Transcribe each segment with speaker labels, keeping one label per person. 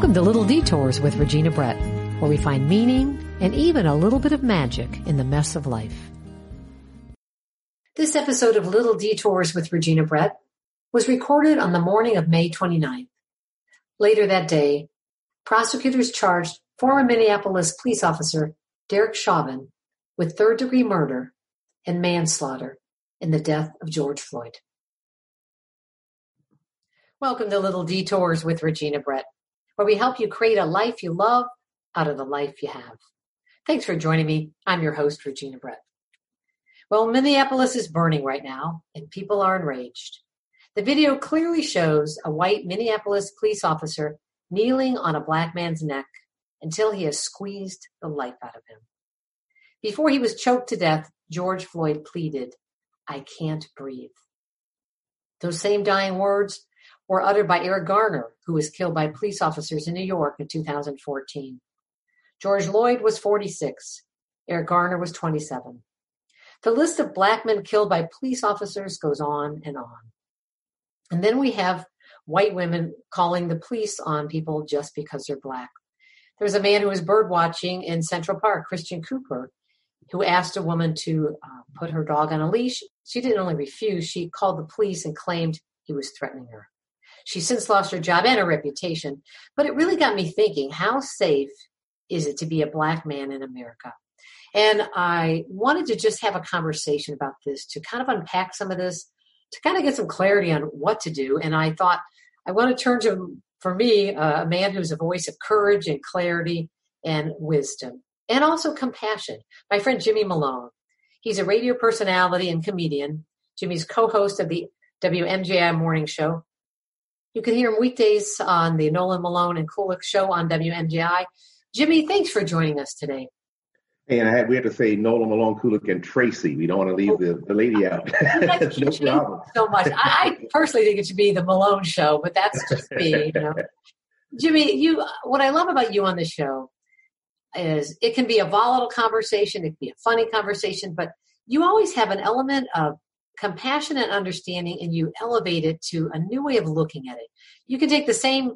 Speaker 1: Welcome to Little Detours with Regina Brett, where we find meaning and even a little bit of magic in the mess of life. This episode of Little Detours with Regina Brett was recorded on the morning of May 29th. Later that day, prosecutors charged former Minneapolis police officer Derek Chauvin with third degree murder and manslaughter in the death of George Floyd. Welcome to Little Detours with Regina Brett where we help you create a life you love out of the life you have. Thanks for joining me. I'm your host, Regina Brett. Well, Minneapolis is burning right now, and people are enraged. The video clearly shows a white Minneapolis police officer kneeling on a black man's neck until he has squeezed the life out of him. Before he was choked to death, George Floyd pleaded, I can't breathe. Those same dying words were uttered by Eric Garner, who was killed by police officers in New York in 2014. George Floyd was 46. Eric Garner was 27. The list of black men killed by police officers goes on and on. And then we have white women calling the police on people just because they're black. There was a man who was bird watching in Central Park, Christian Cooper, who asked a woman to uh, put her dog on a leash. She didn't only refuse, she called the police and claimed he was threatening her. She's since lost her job and her reputation. But it really got me thinking how safe is it to be a black man in America? And I wanted to just have a conversation about this to kind of unpack some of this, to kind of get some clarity on what to do. And I thought I want to turn to, for me, uh, a man who's a voice of courage and clarity and wisdom and also compassion. My friend Jimmy Malone. He's a radio personality and comedian. Jimmy's co host of the WMJI Morning Show. You can hear him weekdays on the Nolan Malone and Kullik show on WMJI. Jimmy, thanks for joining us today.
Speaker 2: And I had, we had to say Nolan Malone, Kullik, and Tracy. We don't want to leave the, the lady oh, out.
Speaker 1: no problem. So much. I, I, personally think it should be the Malone show, but that's just me. You know? Jimmy, you. What I love about you on the show is it can be a volatile conversation, it can be a funny conversation, but you always have an element of compassion and understanding and you elevate it to a new way of looking at it. You can take the same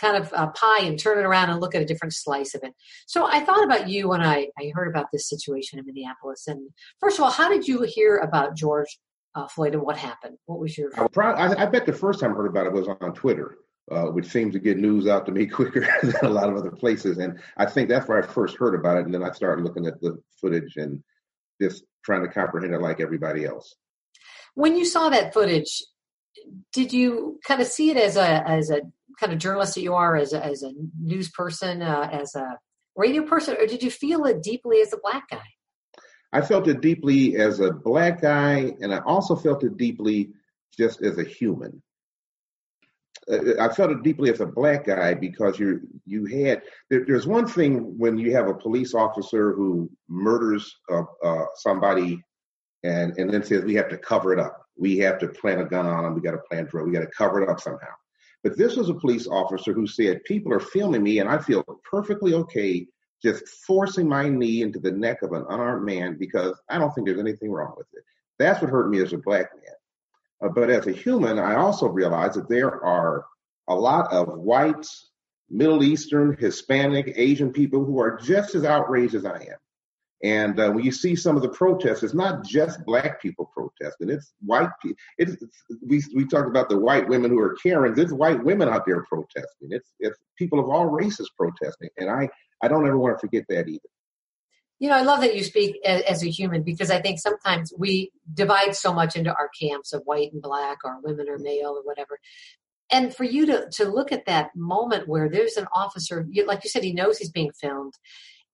Speaker 1: kind of uh, pie and turn it around and look at a different slice of it. So I thought about you when I, I heard about this situation in Minneapolis. And first of all, how did you hear about George uh, Floyd and what happened? What was your?
Speaker 2: I, I bet the first time I heard about it was on Twitter. Uh, which seems to get news out to me quicker than a lot of other places. And I think that's where I first heard about it. And then I started looking at the footage and just trying to comprehend it like everybody else.
Speaker 1: When you saw that footage, did you kind of see it as a as a kind of journalist that you are, as a, as a news person, uh, as a radio person, or did you feel it deeply as a black guy?
Speaker 2: I felt it deeply as a black guy, and I also felt it deeply just as a human. Uh, I felt it deeply as a black guy because you you had there, there's one thing when you have a police officer who murders uh, uh, somebody and and then says we have to cover it up. We have to plant a gun on them. We got to plant drill. We got to cover it up somehow. But this was a police officer who said, "People are filming me, and I feel perfectly okay just forcing my knee into the neck of an unarmed man because I don't think there's anything wrong with it." That's what hurt me as a black man. Uh, but as a human, I also realize that there are a lot of whites, Middle Eastern, Hispanic, Asian people who are just as outraged as I am. And uh, when you see some of the protests, it's not just black people protesting; it's white people. It's, we we talked about the white women who are Karens. It's white women out there protesting. It's it's people of all races protesting, and I I don't ever want to forget that either.
Speaker 1: You know, I love that you speak as, as a human because I think sometimes we divide so much into our camps of white and black, or women or male, or whatever and for you to to look at that moment where there's an officer like you said he knows he's being filmed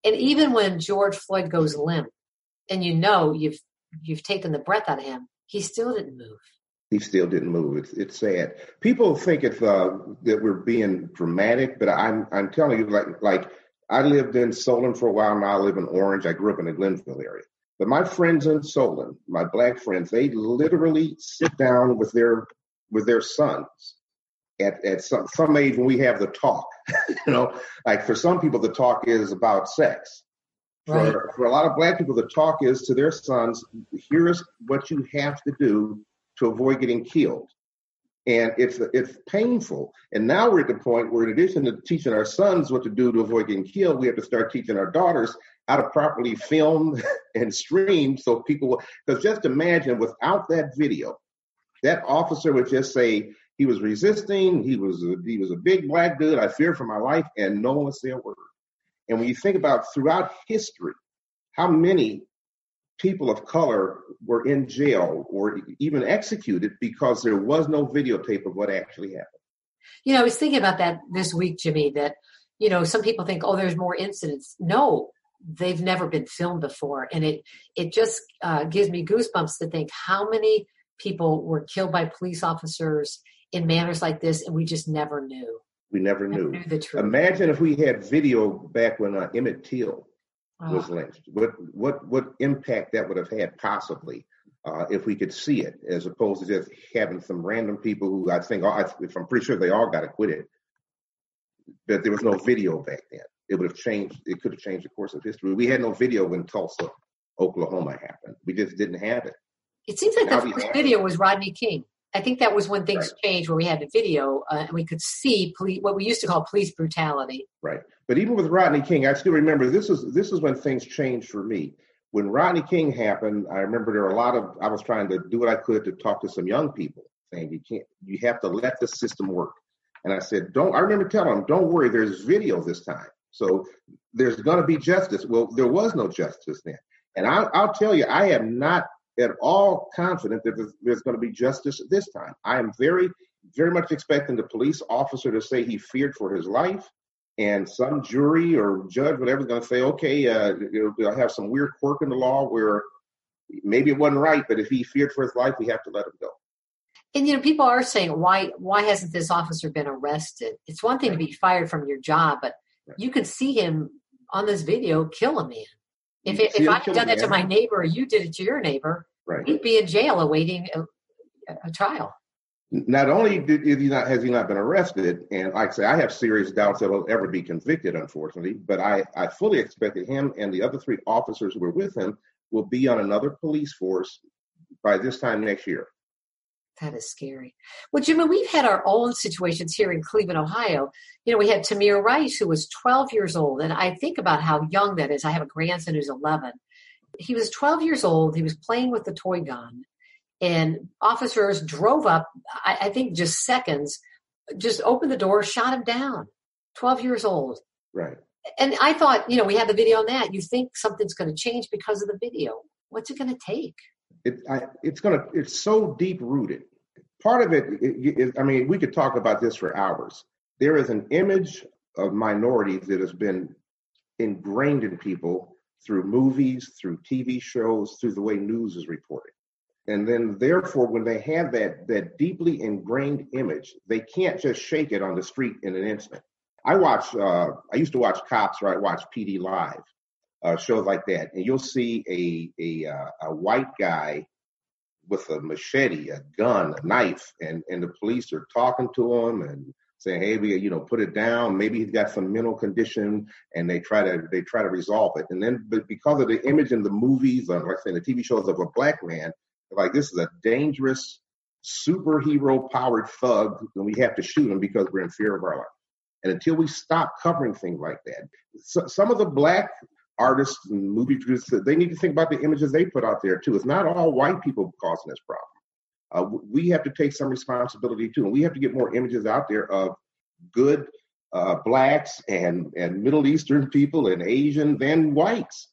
Speaker 1: and even when George Floyd goes limp, and you know you've you've taken the breath out of him, he still didn't move.
Speaker 2: He still didn't move. It's it's sad. People think it's uh, that we're being dramatic, but I'm I'm telling you, like like I lived in Solon for a while. Now I live in Orange. I grew up in the Glenville area. But my friends in Solon, my black friends, they literally sit down with their with their sons at, at some, some age when we have the talk. you know, like for some people, the talk is about sex. Right. For, for a lot of black people, the talk is to their sons, here's what you have to do to avoid getting killed. and it's it's painful. And now we're at the point where, in addition to teaching our sons what to do to avoid getting killed, we have to start teaching our daughters how to properly film and stream so people. Will. Because just imagine, without that video, that officer would just say he was resisting. He was a, he was a big black dude. I feared for my life, and no one say a word. And when you think about throughout history, how many people of color were in jail or even executed because there was no videotape of what actually happened.
Speaker 1: You know, I was thinking about that this week, Jimmy, that, you know, some people think, oh, there's more incidents. No, they've never been filmed before. And it, it just uh, gives me goosebumps to think how many people were killed by police officers in manners like this, and we just never knew.
Speaker 2: We never, never knew. truth. Imagine if we had video back when uh, Emmett Till was lynched. What what what impact that would have had possibly uh, if we could see it, as opposed to just having some random people who I think, if I'm pretty sure they all got acquitted, but there was no video back then. It would have changed. It could have changed the course of history. We had no video when Tulsa, Oklahoma happened. We just didn't have it.
Speaker 1: It seems like now the first video was Rodney King. I think that was when things right. changed, where we had the video uh, and we could see police, what we used to call police brutality.
Speaker 2: Right, but even with Rodney King, I still remember this is this is when things changed for me. When Rodney King happened, I remember there were a lot of I was trying to do what I could to talk to some young people, saying you can't, you have to let the system work. And I said, don't. I remember telling them, don't worry, there's video this time, so there's going to be justice. Well, there was no justice then, and I, I'll tell you, I have not at all confident that there's, there's going to be justice this time. I am very, very much expecting the police officer to say he feared for his life, and some jury or judge, whatever, is going to say, okay, uh, they'll have some weird quirk in the law where maybe it wasn't right, but if he feared for his life, we have to let him go.
Speaker 1: And you know, people are saying, why why hasn't this officer been arrested? It's one thing right. to be fired from your job, but right. you can see him on this video kill a man. If it, if I had done that to my neighbor or you did it to your neighbor, right. he'd be in jail awaiting a, a trial.
Speaker 2: Not only did he not has he not been arrested, and like I say, I have serious doubts that he'll ever be convicted, unfortunately. But I, I fully expected him and the other three officers who were with him will be on another police force by this time next year.
Speaker 1: That is scary. Well, Jimmy, we've had our own situations here in Cleveland, Ohio. You know, we had Tamir Rice, who was 12 years old. And I think about how young that is. I have a grandson who's 11. He was 12 years old. He was playing with the toy gun. And officers drove up, I, I think just seconds, just opened the door, shot him down. 12 years old.
Speaker 2: Right.
Speaker 1: And I thought, you know, we had the video on that. You think something's going to change because of the video. What's it going to take?
Speaker 2: it, I, it's gonna it's so deep rooted. Part of it, it, it, I mean, we could talk about this for hours. There is an image of minorities that has been ingrained in people through movies, through TV shows, through the way news is reported. And then, therefore, when they have that that deeply ingrained image, they can't just shake it on the street in an instant. I watch. Uh, I used to watch Cops, or I watch PD Live, uh, shows like that, and you'll see a a uh, a white guy with a machete, a gun, a knife, and and the police are talking to him and saying, "Hey, you know, put it down." Maybe he's got some mental condition, and they try to they try to resolve it. And then, but because of the image in the movies, like say the TV shows of a black man, like this is a dangerous superhero powered thug, and we have to shoot him because we're in fear of our life. And until we stop covering things like that, so, some of the black artists and movie producers, they need to think about the images they put out there too. It's not all white people causing this problem. Uh, we have to take some responsibility too, and we have to get more images out there of good uh, blacks and and Middle Eastern people and Asian than whites.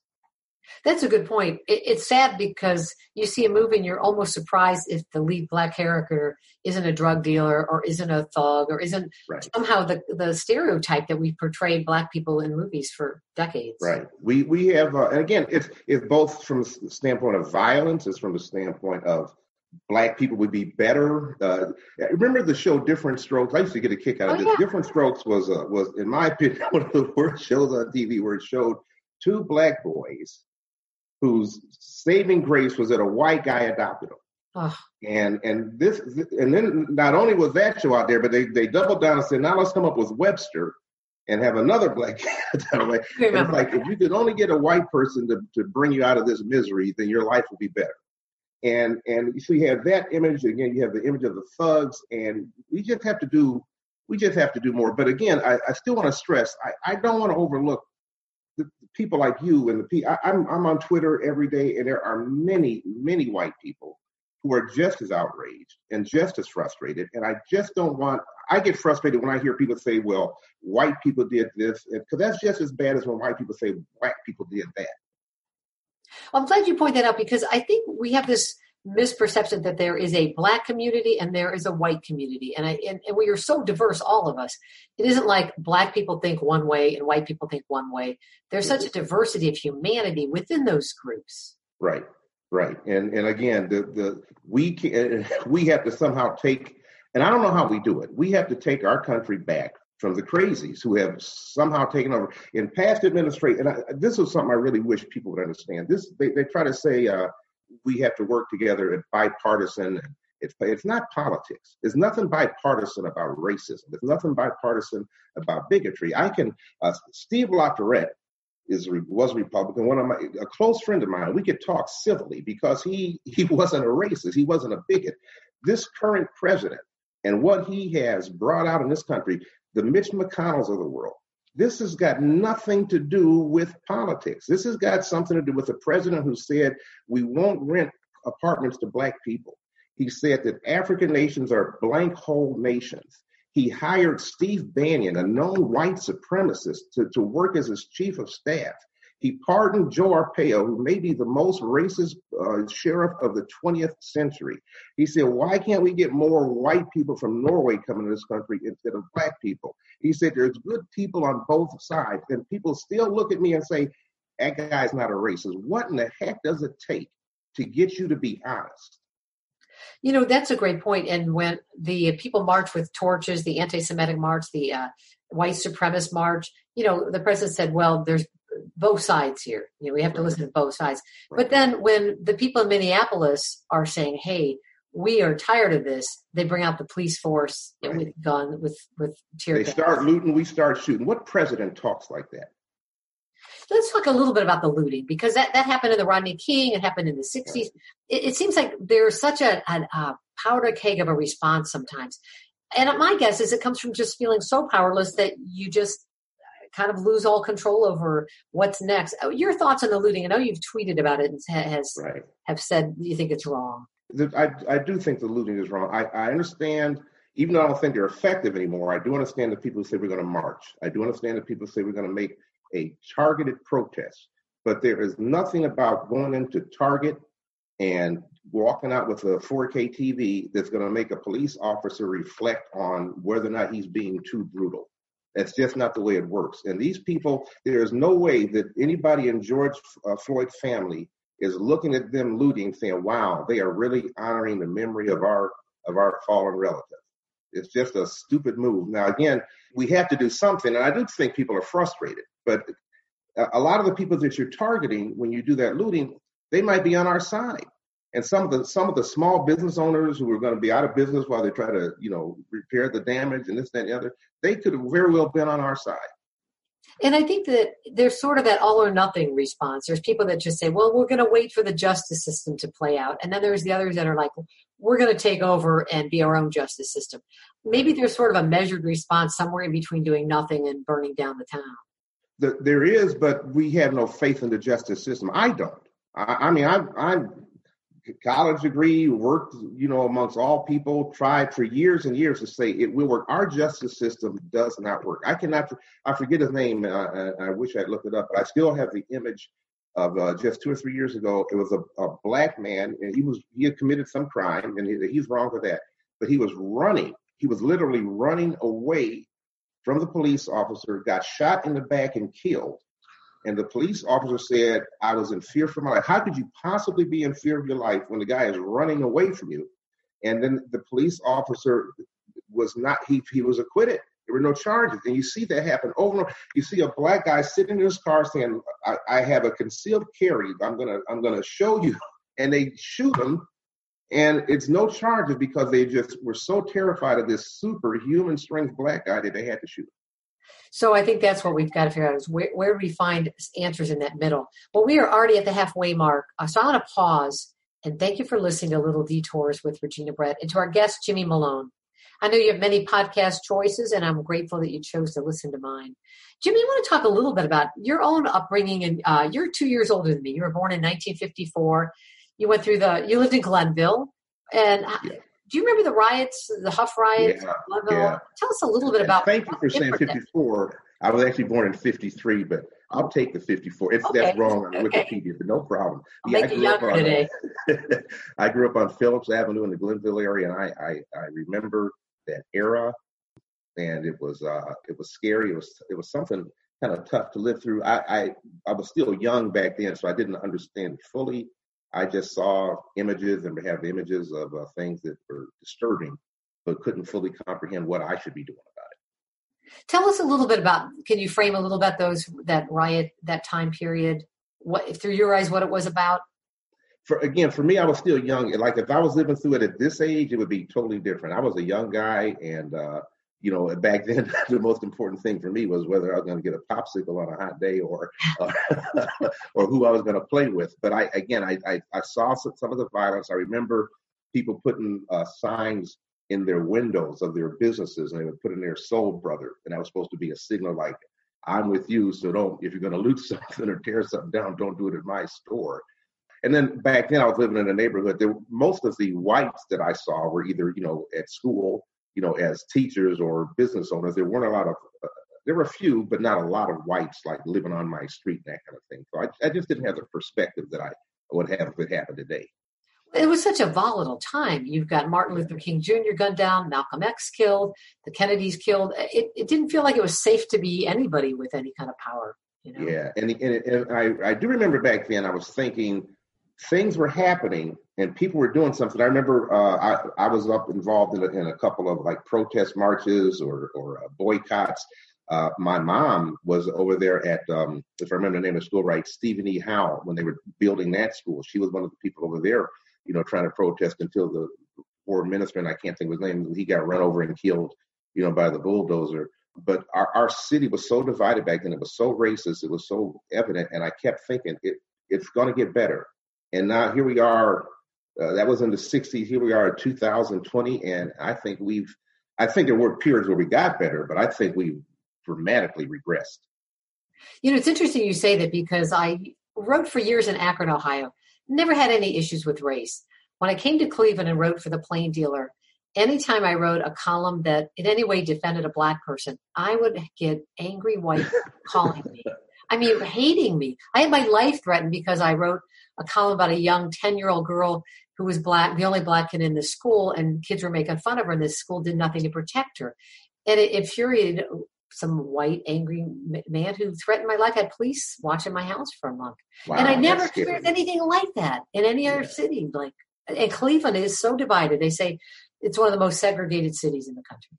Speaker 1: That's a good point. It, it's sad because you see a movie and you're almost surprised if the lead black character isn't a drug dealer or isn't a thug or isn't right. somehow the the stereotype that we portrayed black people in movies for decades.
Speaker 2: Right. We we have, uh, and again, it's it's both from the standpoint of violence, it's from the standpoint of black people would be better. Uh, remember the show Diff'rent Strokes? I used to get a kick out of oh, this. Yeah. Diff'rent Strokes was uh, was, in my opinion, one of the worst shows on TV where it showed two black boys whose saving grace was that a white guy adopted them. Oh. And and this and then not only was that show out there, but they they doubled down and said, now let's come up with Webster and have another black guy. it's like if you could only get a white person to, to bring you out of this misery, then your life will be better. And and so you have that image again. You have the image of the thugs, and we just have to do we just have to do more. But again, I, I still want to stress I, I don't want to overlook the, people like you and the people. I'm I'm on Twitter every day, and there are many many white people who are just as outraged and just as frustrated. And I just don't want, I get frustrated when I hear people say, well, white people did this, because that's just as bad as when white people say black people did that.
Speaker 1: I'm glad you point that out because I think we have this misperception that there is a black community and there is a white community. And I and, and, we are so diverse all of us. It isn't like black people think one way and white people think one way. There's such a mm-hmm. diversity of humanity within those groups.
Speaker 2: Right Right, and and again, the the we can, we have to somehow take, and I don't know how we do it. We have to take our country back from the crazies who have somehow taken over in past administration. And I, this is something I really wish people would understand. This they, they try to say uh, we have to work together and bipartisan. It's it's not politics. There's nothing bipartisan about racism. There's nothing bipartisan about bigotry. I can uh, Steve LaTourette is was a Republican. One of my a close friend of mine. We could talk civilly because he he wasn't a racist. He wasn't a bigot. This current president and what he has brought out in this country, the Mitch McConnells of the world. This has got nothing to do with politics. This has got something to do with the president who said we won't rent apartments to black people. He said that African nations are blank hole nations. He hired Steve Bannon, a known white supremacist, to, to work as his chief of staff. He pardoned Joe Arpaio, who may be the most racist uh, sheriff of the 20th century. He said, Why can't we get more white people from Norway coming to this country instead of black people? He said, There's good people on both sides. And people still look at me and say, That guy's not a racist. What in the heck does it take to get you to be honest?
Speaker 1: You know, that's a great point. And when the people march with torches, the anti Semitic march, the uh, white supremacist march, you know, the president said, well, there's both sides here. You know, we have to listen to both sides. Right. But then when the people in Minneapolis are saying, hey, we are tired of this, they bring out the police force right. with gun, with, with tear
Speaker 2: They gas. start looting, we start shooting. What president talks like that?
Speaker 1: let's talk a little bit about the looting because that, that happened in the Rodney King. It happened in the 60s. It, it seems like there's such a, a, a powder keg of a response sometimes. And my guess is it comes from just feeling so powerless that you just kind of lose all control over what's next. Oh, your thoughts on the looting? I know you've tweeted about it and has right. have said you think it's wrong.
Speaker 2: I, I do think the looting is wrong. I, I understand, even though I don't think they're effective anymore, I do understand the people who say we're going to march. I do understand that people who say we're going to make a targeted protest. But there is nothing about going into Target and walking out with a 4K TV that's going to make a police officer reflect on whether or not he's being too brutal. That's just not the way it works. And these people, there is no way that anybody in George uh, Floyd's family is looking at them looting, saying, "Wow, they are really honoring the memory of our of our fallen relative." It's just a stupid move. Now, again, we have to do something, and I do think people are frustrated. But a lot of the people that you're targeting when you do that looting, they might be on our side. And some of the some of the small business owners who are going to be out of business while they try to, you know, repair the damage and this, that, and the other, they could have very well been on our side.
Speaker 1: And I think that there's sort of that all or nothing response. There's people that just say, well, we're going to wait for the justice system to play out. And then there's the others that are like, we're going to take over and be our own justice system. Maybe there's sort of a measured response somewhere in between doing nothing and burning down the town
Speaker 2: the, there is, but we have no faith in the justice system. I don't. I, I mean, I'm, I'm college degree, worked, you know, amongst all people, tried for years and years to say it will work. Our justice system does not work. I cannot, I forget his name. Uh, I wish I'd looked it up, but I still have the image of uh, just two or three years ago. It was a, a, black man, and he was he had committed some crime, and he, he's wrong for that. But he was running. He was literally running away from the police officer, got shot in the back and killed. And the police officer said, I was in fear for my life. How could you possibly be in fear of your life when the guy is running away from you? And then the police officer was not, he, he was acquitted. There were no charges. And you see that happen over and over. You see a black guy sitting in his car saying, I, I have a concealed carry. I'm gonna, I'm gonna show you. And they shoot him and it's no charges because they just were so terrified of this superhuman strength black guy that they had to shoot.
Speaker 1: So I think that's what we've got to figure out is where, where we find answers in that middle? Well, we are already at the halfway mark. Uh, so I want to pause And thank you for listening to Little Detours with Regina Brett and to our guest, Jimmy Malone. I know you have many podcast choices, and I'm grateful that you chose to listen to mine. Jimmy, want to talk a little bit about your own upbringing. And uh, you're two years older than me. You were born in 1954. You went through the. You lived in Glenville, and yeah. Do you remember the riots, the Hough riots?
Speaker 2: Yeah, yeah.
Speaker 1: Tell us a little bit about.
Speaker 2: Thank you for saying 54. I was actually born in 53, but I'll take the 54. If okay. that's wrong on okay. Wikipedia, but no problem.
Speaker 1: I'll yeah, I grew up on, today.
Speaker 2: I grew up on Phillips Avenue in the Glenville area, and I, I, I remember that era, and it was uh, it was scary. It was it was something kind of tough to live through. I, I I was still young back then, so I didn't understand fully. I just saw images and have images of uh, things that were disturbing, but couldn't fully comprehend what I should be doing about it.
Speaker 1: Tell us a little bit about. Can you frame a little bit those that riot, that time period? What through your eyes, what it was about?
Speaker 2: for again, for me, I was still young. Like if I was living through it at this age, it would be totally different. I was a young guy, and uh, you know, back then, the most important thing for me was whether I was going to get a popsicle on a hot day or uh, or who I was going to play with. But I again, I, I, I saw some some, of the violence. I remember people putting uh, signs in their windows of their businesses, and they would put in their soul brother, and that was supposed to be a signal like. I'm with you, so don't. If you're going to loot something or tear something down, don't do it at my store and then back then I was living in a neighborhood. There, most of the whites that I saw were either you know at school, you know, as teachers or business owners. There weren't a lot of uh, there were a few, but not a lot of whites like living on my street and that kind of thing. So I, I just didn't have the perspective that I would have if it happened today.
Speaker 1: It was such a volatile time. You've got Martin Luther King Jr. gunned down, Malcolm X killed, the Kennedys killed. It, it didn't feel like it was safe to be anybody with any kind of power. You know?
Speaker 2: Yeah, and, and, and I, I do remember back then I was thinking things were happening and people were doing something. I remember uh, I, I was up involved in a, in a couple of like protest marches or, or uh, boycotts. Uh, my mom was over there at, um, if I remember the name of the school right, Stephen E. Howe, when they were building that school. She was one of the people over there, you know, trying to protest until the board minister, and I can't think of his name, he got run over and killed, you know, by the bulldozer. But our, our city was so divided back then. It was so racist. It was so evident. And I kept thinking, it, it's going to get better and now here we are. Uh, that was in the 60s. Here we are in 2020, and I think we've. I think there were periods where we got better, but I think we've dramatically regressed.
Speaker 1: You know, it's interesting you say that because I wrote for years in Akron, Ohio. Never had any issues with race. When I came to Cleveland and wrote for the Plain Dealer, anytime I wrote a column that in any way defended a black person, I would get angry white calling me. I mean, hating me. I had my life threatened because I wrote a column about a young 10 year old girl who was black, the only black kid in the school, and kids were making fun of her, and this school did nothing to protect her. And it infuriated some white, angry man who threatened my life, had police watching my house for a month. Wow, and I never experienced anything like that in any other yeah. city. Like, and Cleveland is so divided. They say it's one of the most segregated cities in the country.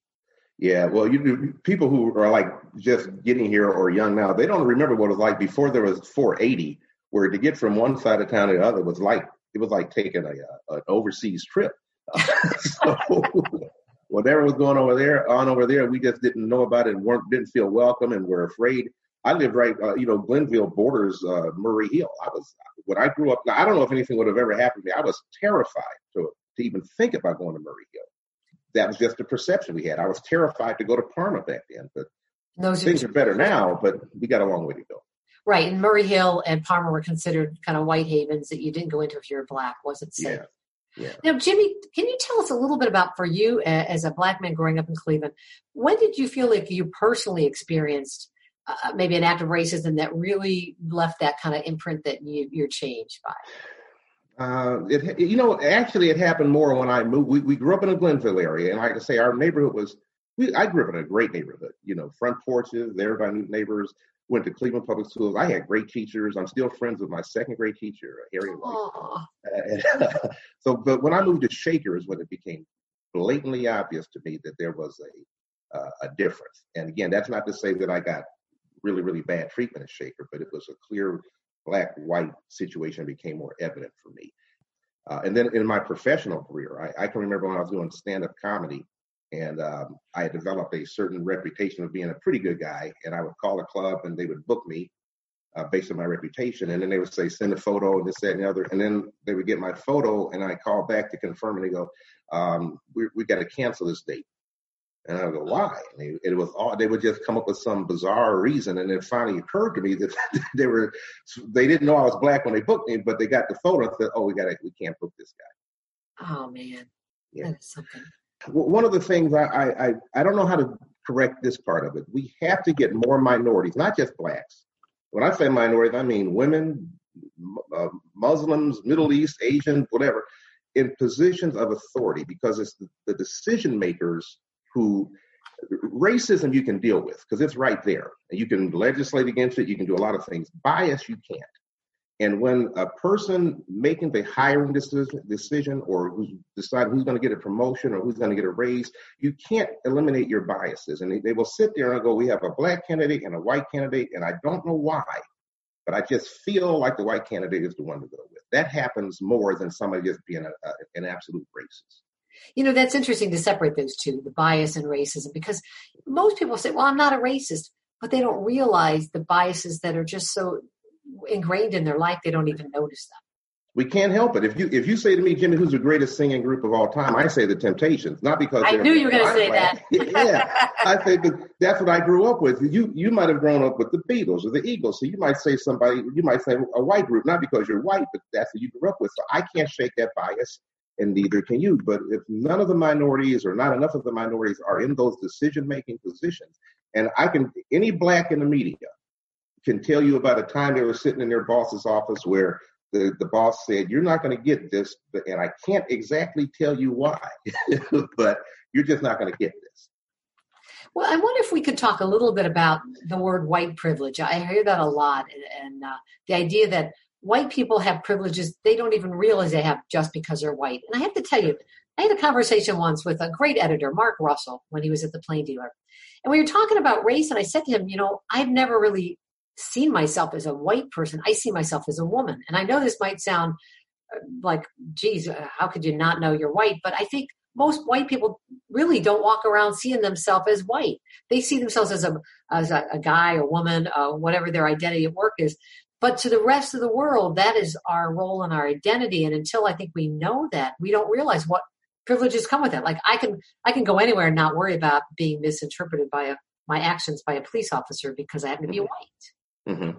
Speaker 2: Yeah, well, you people who are like just getting here or young now, they don't remember what it was like before there was 480 where to get from one side of town to the other was like it was like taking a, a an overseas trip. so whatever was going over there on over there, we just didn't know about it and weren't didn't feel welcome and were afraid. I lived right, uh, you know, Glenville borders uh, Murray Hill. I was when I grew up. Now, I don't know if anything would have ever happened to me. I was terrified to to even think about going to Murray Hill. That was just a perception we had. I was terrified to go to Parma back then, but Those things are better now. But we got a long way to go.
Speaker 1: Right, and Murray Hill and Parma were considered kind of white havens that you didn't go into if you were black. wasn't safe.
Speaker 2: Yeah.
Speaker 1: Yeah. Now, Jimmy, can you tell us a little bit about for you as a black man growing up in Cleveland? When did you feel like you personally experienced uh, maybe an act of racism that really left that kind of imprint that you, you're changed by?
Speaker 2: Uh, it, you know, actually, it happened more when I moved. We, we grew up in a Glenville area, and like I say, our neighborhood was. We, I grew up in a great neighborhood. You know, front porches, everybody knew neighbors went to Cleveland Public Schools. I had great teachers. I'm still friends with my second grade teacher, Harry White. Uh, so, but when I moved to Shaker is when it became blatantly obvious to me that there was a uh, a difference. And again, that's not to say that I got really, really bad treatment at Shaker, but it was a clear black-white situation became more evident for me. Uh, and then in my professional career, I, I can remember when I was doing stand-up comedy, and um, I had developed a certain reputation of being a pretty good guy. And I would call a club and they would book me. uh, based on my reputation. And then they would say, send a photo and this, that, and the other. And then they would get my photo and I call back to confirm and they go, um, we, we got to cancel this date. And I go, why? And it was all, they would just come up with some bizarre reason. And it finally occurred to me that they were, they didn't know I was black when they booked me, but they got the photo and said, oh, we got to, we can't book this guy.
Speaker 1: Oh man. Yeah. That is something.
Speaker 2: One of the things I, I, I don't know how to correct this part of it. We have to get more minorities, not just blacks. When I say minorities, I mean women, uh, Muslims, Middle East, Asian, whatever, in positions of authority because it's the, the decision makers who racism you can deal with because it's right there. You can legislate against it. You can do a lot of things. Bias you can't. And when a person making the hiring decision, decision or who's deciding who's going to get a promotion or who's going to get a raise, you can't eliminate your biases. And they, they will sit there and go, we have a black candidate and a white candidate, and I don't know why, but I just feel like the white candidate is the one to go with. That happens more than somebody just being a, a, an absolute racist.
Speaker 1: You know, that's interesting to separate those two, the bias and racism, because most people say, well, I'm not a racist, but they don't realize the biases that are just so ingrained in their life they don't even notice them.
Speaker 2: We can't help it. If you if you say to me, Jimmy, who's the greatest singing group of all time, I say the Temptations, not because
Speaker 1: I knew you were going to say that.
Speaker 2: yeah, I think that that's what I grew up with. You you might have grown up with the Beatles or the Eagles, so you might say somebody, you might say a white group, not because you're white, but that's what you grew up with. So I can't shake that bias, and neither can you. But if none of the minorities or not enough of the minorities are in those decision making positions, and I can any black in the media can tell you about a time they were sitting in their boss's office where the, the boss said, You're not going to get this, and I can't exactly tell you why, but you're just not going to get this.
Speaker 1: Well, I wonder if we could talk a little bit about the word white privilege. I hear that a lot, and, and uh, the idea that white people have privileges they don't even realize they have just because they're white. And I have to tell you, I had a conversation once with a great editor, Mark Russell, when he was at the Plain Dealer. And we were talking about race, and I said to him, You know, I've never really seen myself as a white person. I see myself as a woman. And I know this might sound uh, like, geez, uh, how could you not know you're white? But I think most white people really don't walk around seeing themselves as white. They see themselves as a as a, a guy or woman, uh, whatever their identity at work is. But to the rest of the world, that is our role and our identity. And until I think we know that, we don't realize what privileges come with it. Like I can I can go anywhere and not worry about being misinterpreted by a my actions by a police officer because I happen to be white.
Speaker 2: Mm-hmm.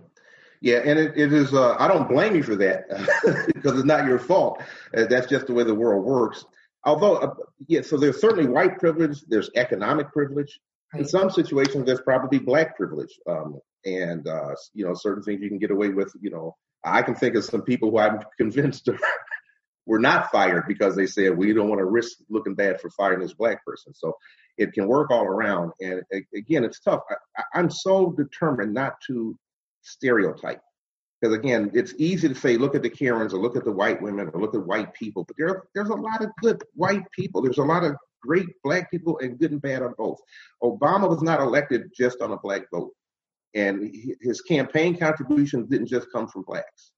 Speaker 2: Yeah, and it, it is. Uh, I don't blame you for that because it's not your fault. Uh, that's just the way the world works. Although, uh, yeah, so there's certainly white privilege. There's economic privilege. Right. In some situations, there's probably black privilege, um, and uh, you know, certain things you can get away with. You know, I can think of some people who I'm convinced were not fired because they said we don't want to risk looking bad for firing this black person. So it can work all around. And again, it's tough. I, I'm so determined not to stereotype. Because again, it's easy to say, look at the Karens or look at the white women or look at white people, but there, there's a lot of good white people. There's a lot of great black people and good and bad on both. Obama was not elected just on a black vote. And his campaign contributions didn't just come from blacks.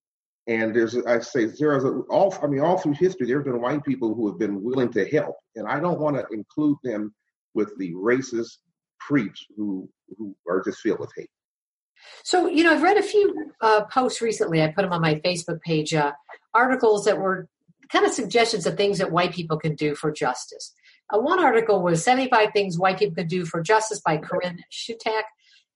Speaker 2: And there's, I say, there's a, all, I mean, all through history, there have been white people who have been willing to help. And I don't want to include them with the racist creeps who, who are just filled with hate.
Speaker 1: So, you know, I've read a few uh, posts recently. I put them on my Facebook page, uh, articles that were kind of suggestions of things that white people can do for justice. Uh, one article was 75 Things White People Can Do for Justice by Corinne Shutack.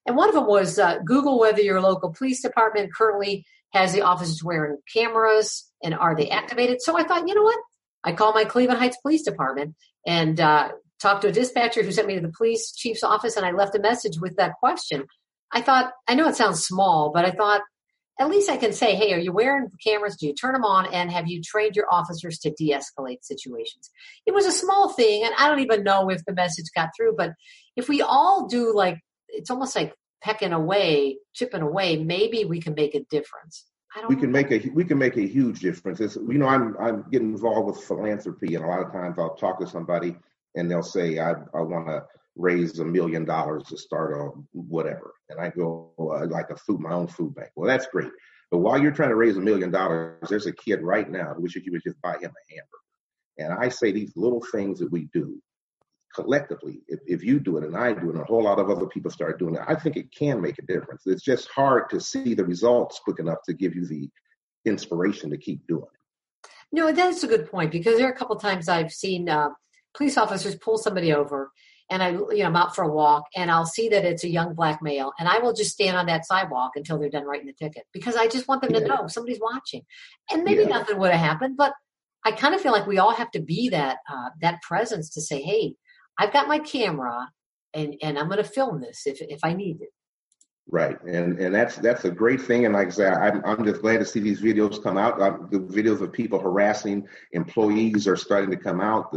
Speaker 1: And one of them was uh, Google whether your local police department currently has the officers wearing cameras and are they activated. So I thought, you know what? I called my Cleveland Heights Police Department and uh, talked to a dispatcher who sent me to the police chief's office, and I left a message with that question. I thought, I know it sounds small, but I thought at least I can say, hey, are you wearing cameras? Do you turn them on? And have you trained your officers to de escalate situations? It was a small thing, and I don't even know if the message got through, but if we all do like, it's almost like pecking away, chipping away, maybe we can make a difference.
Speaker 2: we can make a we can make a huge difference. It's, you know, I'm I'm getting involved with philanthropy, and a lot of times I'll talk to somebody, and they'll say, I I want to raise a million dollars to start a whatever. And I go, uh, like a food, my own food bank. Well, that's great. But while you're trying to raise a million dollars, there's a kid right now who wishes you would just buy him a hamburger. And I say these little things that we do collectively, if, if you do it and I do it and a whole lot of other people start doing it, I think it can make a difference. It's just hard to see the results quick enough to give you the inspiration to keep doing it.
Speaker 1: No, that's a good point because there are a couple times I've seen uh, police officers pull somebody over and I, you know, I'm out for a walk and I'll see that it's a young black male and I will just stand on that sidewalk until they're done writing the ticket because I just want them yeah. to know somebody's watching. And maybe yeah. nothing would have happened, but I kind of feel like we all have to be that, uh, that presence to say, Hey, I've got my camera and, and I'm going to film this if, if I need it.
Speaker 2: Right, and and that's that's a great thing. And like I said, I'm I'm just glad to see these videos come out. Uh, the videos of people harassing employees are starting to come out.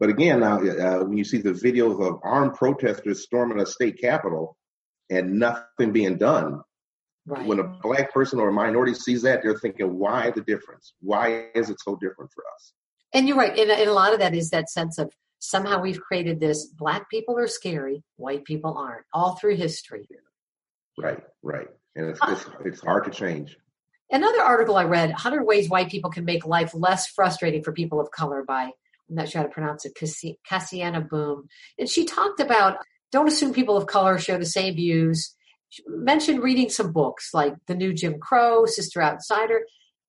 Speaker 2: But again, now uh, when you see the videos of armed protesters storming a state capitol and nothing being done, right. when a black person or a minority sees that, they're thinking, "Why the difference? Why is it so different for us?"
Speaker 1: And you're right. And, and a lot of that is that sense of somehow we've created this: black people are scary, white people aren't. All through history.
Speaker 2: Right, right, and it's, it's, it's hard to change.
Speaker 1: Another article I read: 100 ways white people can make life less frustrating for people of color by I'm not sure how to pronounce it, Cassiana Boom. And she talked about don't assume people of color share the same views. She mentioned reading some books like The New Jim Crow, Sister Outsider.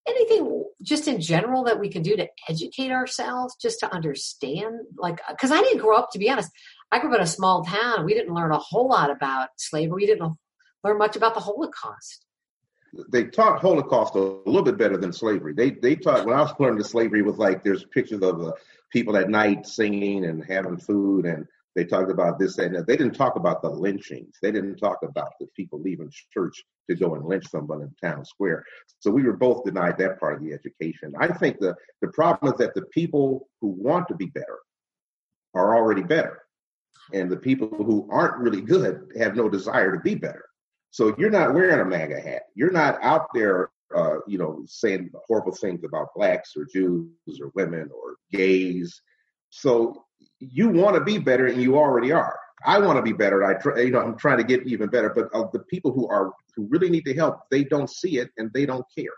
Speaker 1: Anything just in general that we can do to educate ourselves, just to understand? Like, because I didn't grow up, to be honest, I grew up in a small town. We didn't learn a whole lot about slavery. We didn't learn much about the Holocaust
Speaker 2: they taught Holocaust a little bit better than slavery. They they taught when I was learning the slavery was like there's pictures of the people at night singing and having food, and they talked about this and that. They didn't talk about the lynchings. They didn't talk about the people leaving church to go and lynch someone in town square. So we were both denied that part of the education. I think the the problem is that the people who want to be better are already better, and the people who aren't really good have no desire to be better. So you're not wearing a MAGA hat. You're not out there, uh, you know, saying horrible things about blacks or Jews or women or gays. So you want to be better, and you already are. I want to be better. I try, you know, I'm trying to get even better. But uh, the people who are who really need the help, they don't see it and they don't care.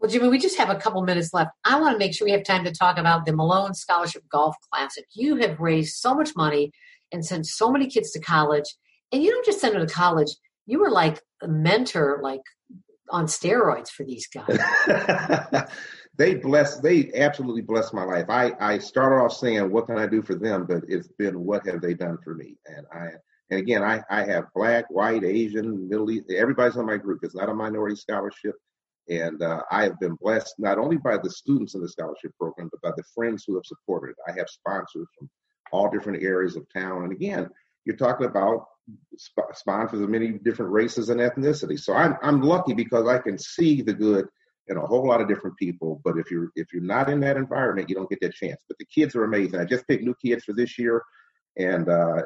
Speaker 1: Well, Jimmy, we just have a couple minutes left. I want to make sure we have time to talk about the Malone Scholarship Golf Classic. You have raised so much money and sent so many kids to college and you don't just send them to college. You were like a mentor, like on steroids for these guys.
Speaker 2: they bless. They absolutely blessed my life. I I started off saying, "What can I do for them?" But it's been, "What have they done for me?" And I and again, I I have black, white, Asian, Middle East. Everybody's on my group. It's not a minority scholarship. And uh, I have been blessed not only by the students in the scholarship program, but by the friends who have supported it. I have sponsors from all different areas of town. And again, you're talking about sp- sponsors of many different races and ethnicities. So I'm I'm lucky because I can see the good in a whole lot of different people. But if you're if you're not in that environment, you don't get that chance. But the kids are amazing. I just picked new kids for this year, and uh,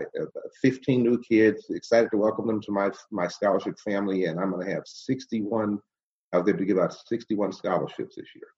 Speaker 2: 15 new kids. Excited to welcome them to my my scholarship family, and I'm going to have 61. I was able to give out 61 scholarships this year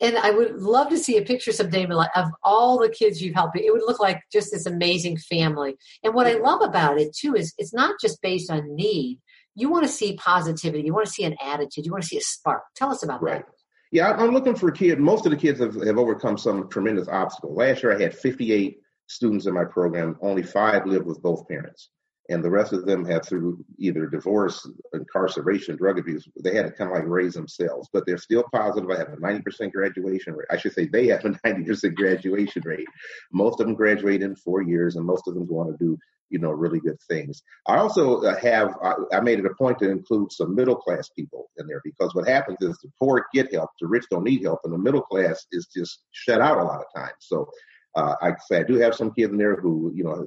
Speaker 1: and I would love to see a picture someday of all the kids you've helped. It would look like just this amazing family. And what I love about it too is it's not just based on need. You want to see positivity. You want to see an attitude. You want to see a spark. Tell us about right. that.
Speaker 2: Yeah, I'm looking for kids. Most of the kids have, have overcome some tremendous obstacle. Last year, I had 58 students in my program. Only five lived with both parents and the rest of them have through either divorce, incarceration, drug abuse, they had to kind of like raise themselves, but they're still positive. I have a 90% graduation rate. I should say they have a 90% graduation rate. Most of them graduate in four years and most of them go on to do, you know, really good things. I also uh, have, I made it a point to include some middle class people in there because what happens is the poor get help, the rich don't need help, and the middle class is just shut out a lot of times. So uh, I say I do have some kids in there who, you know,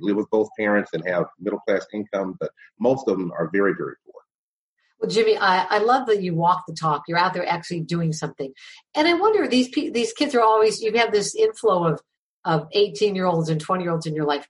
Speaker 2: live with both parents and have middle class income, but most of them are very, very poor.
Speaker 1: Well, Jimmy, I, I love that you walk the talk. You're out there actually doing something, and I wonder these these kids are always you have this inflow of of 18 year olds and 20 year olds in your life.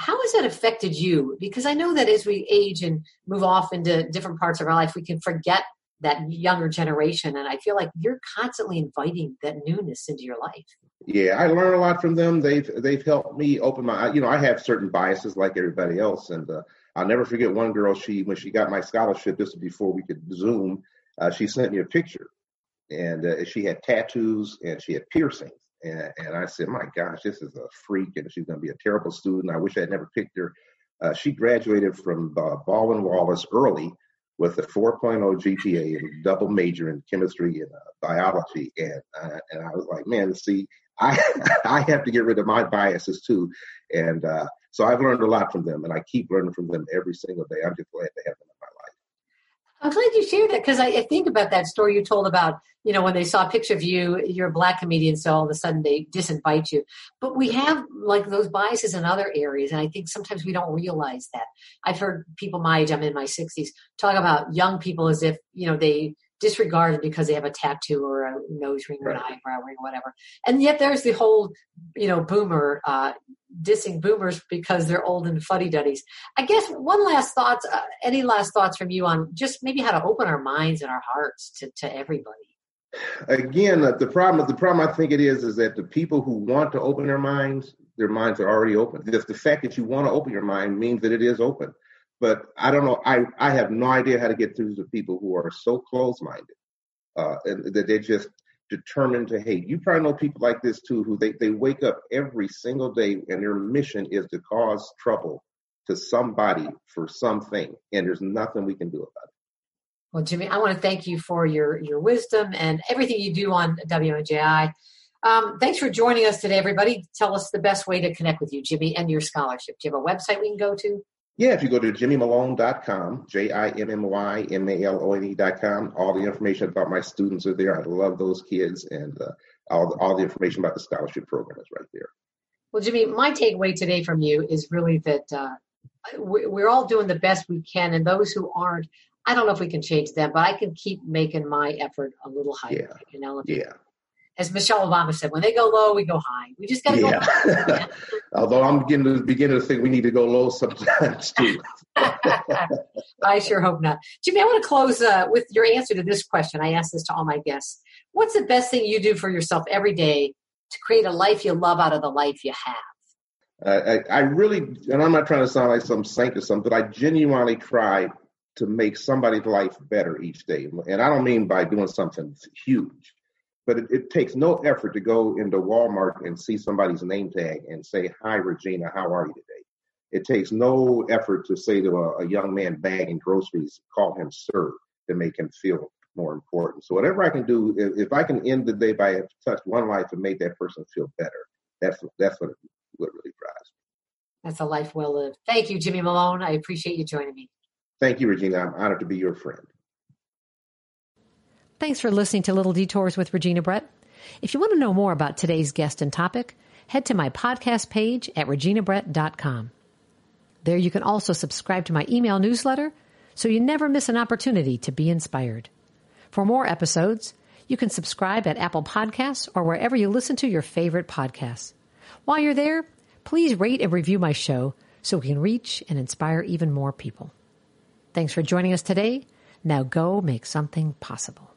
Speaker 1: How has that affected you? Because I know that as we age and move off into different parts of our life, we can forget that younger generation, and I feel like you're constantly inviting that newness into your life.
Speaker 2: Yeah, I learn a lot from them. They've they've helped me open my. You know, I have certain biases like everybody else, and uh, I'll never forget one girl. She when she got my scholarship, this was before we could Zoom. Uh, she sent me a picture, and uh, she had tattoos and she had piercings. And, and I said, my gosh, this is a freak, and she's going to be a terrible student. I wish I had never picked her. Uh, she graduated from uh, and Wallace early with a 4.0 GPA and double major in chemistry and uh, biology. And uh, and I was like, man, see, I I have to get rid of my biases too. And uh, so I've learned a lot from them, and I keep learning from them every single day. I'm just glad to have them in my.
Speaker 1: I'm glad you shared that because I, I, think about that story you told about, you know, when they saw a picture of you, you're a black comedian, so all of a sudden they disinvite you. But we have like those biases in other areas, and I think sometimes we don't realize that. I've heard people my age, I'm in my 60s, talk about young people as if, you know, they disregarded because they have a tattoo or a nose ring or an eyebrow ring or whatever. And yet there's the whole, you know, boomer, uh, dissing boomers because they're old and fuddy-duddies. I guess one last thoughts, uh, any last thoughts from you on just maybe how to open our minds and our hearts to, to everybody?
Speaker 2: Again, uh, the problem, the problem I think it is, is that the people who want to open their minds, their minds are already open. Just the fact that you want to open your mind means that it is open. But I don't know. I, I have no idea how to get through to people who are so close minded uh, and that they're just determined to hate. You probably know people like this too, who they, they wake up every single day and their mission is to cause trouble to somebody for something, and there's nothing we can do about it.
Speaker 1: Well, Jimmy, I want to thank you for your your wisdom and everything you do on WMJI. Um, thanks for joining us today, everybody. Tell us the best way to connect with you, Jimmy, and your scholarship. Do you have a website we can go to?
Speaker 2: Yeah, if you go to jimmymalone.com, J I M M Y M A L O N E.com, all the information about my students are there. I love those kids, and uh, all, all the information about the scholarship program is right there.
Speaker 1: Well, Jimmy, my takeaway today from you is really that uh, we're all doing the best we can, and those who aren't, I don't know if we can change them, but I can keep making my effort a little higher.
Speaker 2: Yeah. Yeah
Speaker 1: as Michelle Obama said, when they go low, we go high. We just got to
Speaker 2: yeah. go. High. Although I'm beginning to begin to think we need to go low sometimes too.
Speaker 1: I sure hope not. Jimmy, I want to close uh, with your answer to this question. I ask this to all my guests. What's the best thing you do for yourself every day to create a life you love out of the life you have?
Speaker 2: Uh, I, I really, and I'm not trying to sound like some saint or something, but I genuinely try to make somebody's life better each day. And I don't mean by doing something huge but it, it, takes no effort to go into Walmart and see somebody's name tag and say, Hi, Regina, how are you today? It takes no effort to say to a, a young man bagging groceries, call him sir, to make him feel more important. So, whatever I can do, if, if I can end the day by touch one life and make that person feel better, that's, that's what, what really drives me.
Speaker 1: That's a life well lived. Thank you, Jimmy Malone. I appreciate you joining me.
Speaker 2: Thank you, Regina. I'm honored to be your friend.
Speaker 1: Thanks for listening to Little Detours with Regina Brett. If you want to know more about today's guest and topic, head to my podcast page at reginabrett.com. There you can also subscribe to my email newsletter so you never miss an opportunity to be inspired. For more episodes, you can subscribe at Apple Podcasts or wherever you listen to your favorite podcasts. While you're there, please rate and review my show so we can reach and inspire even more people. Thanks for joining us today. Now go make something possible.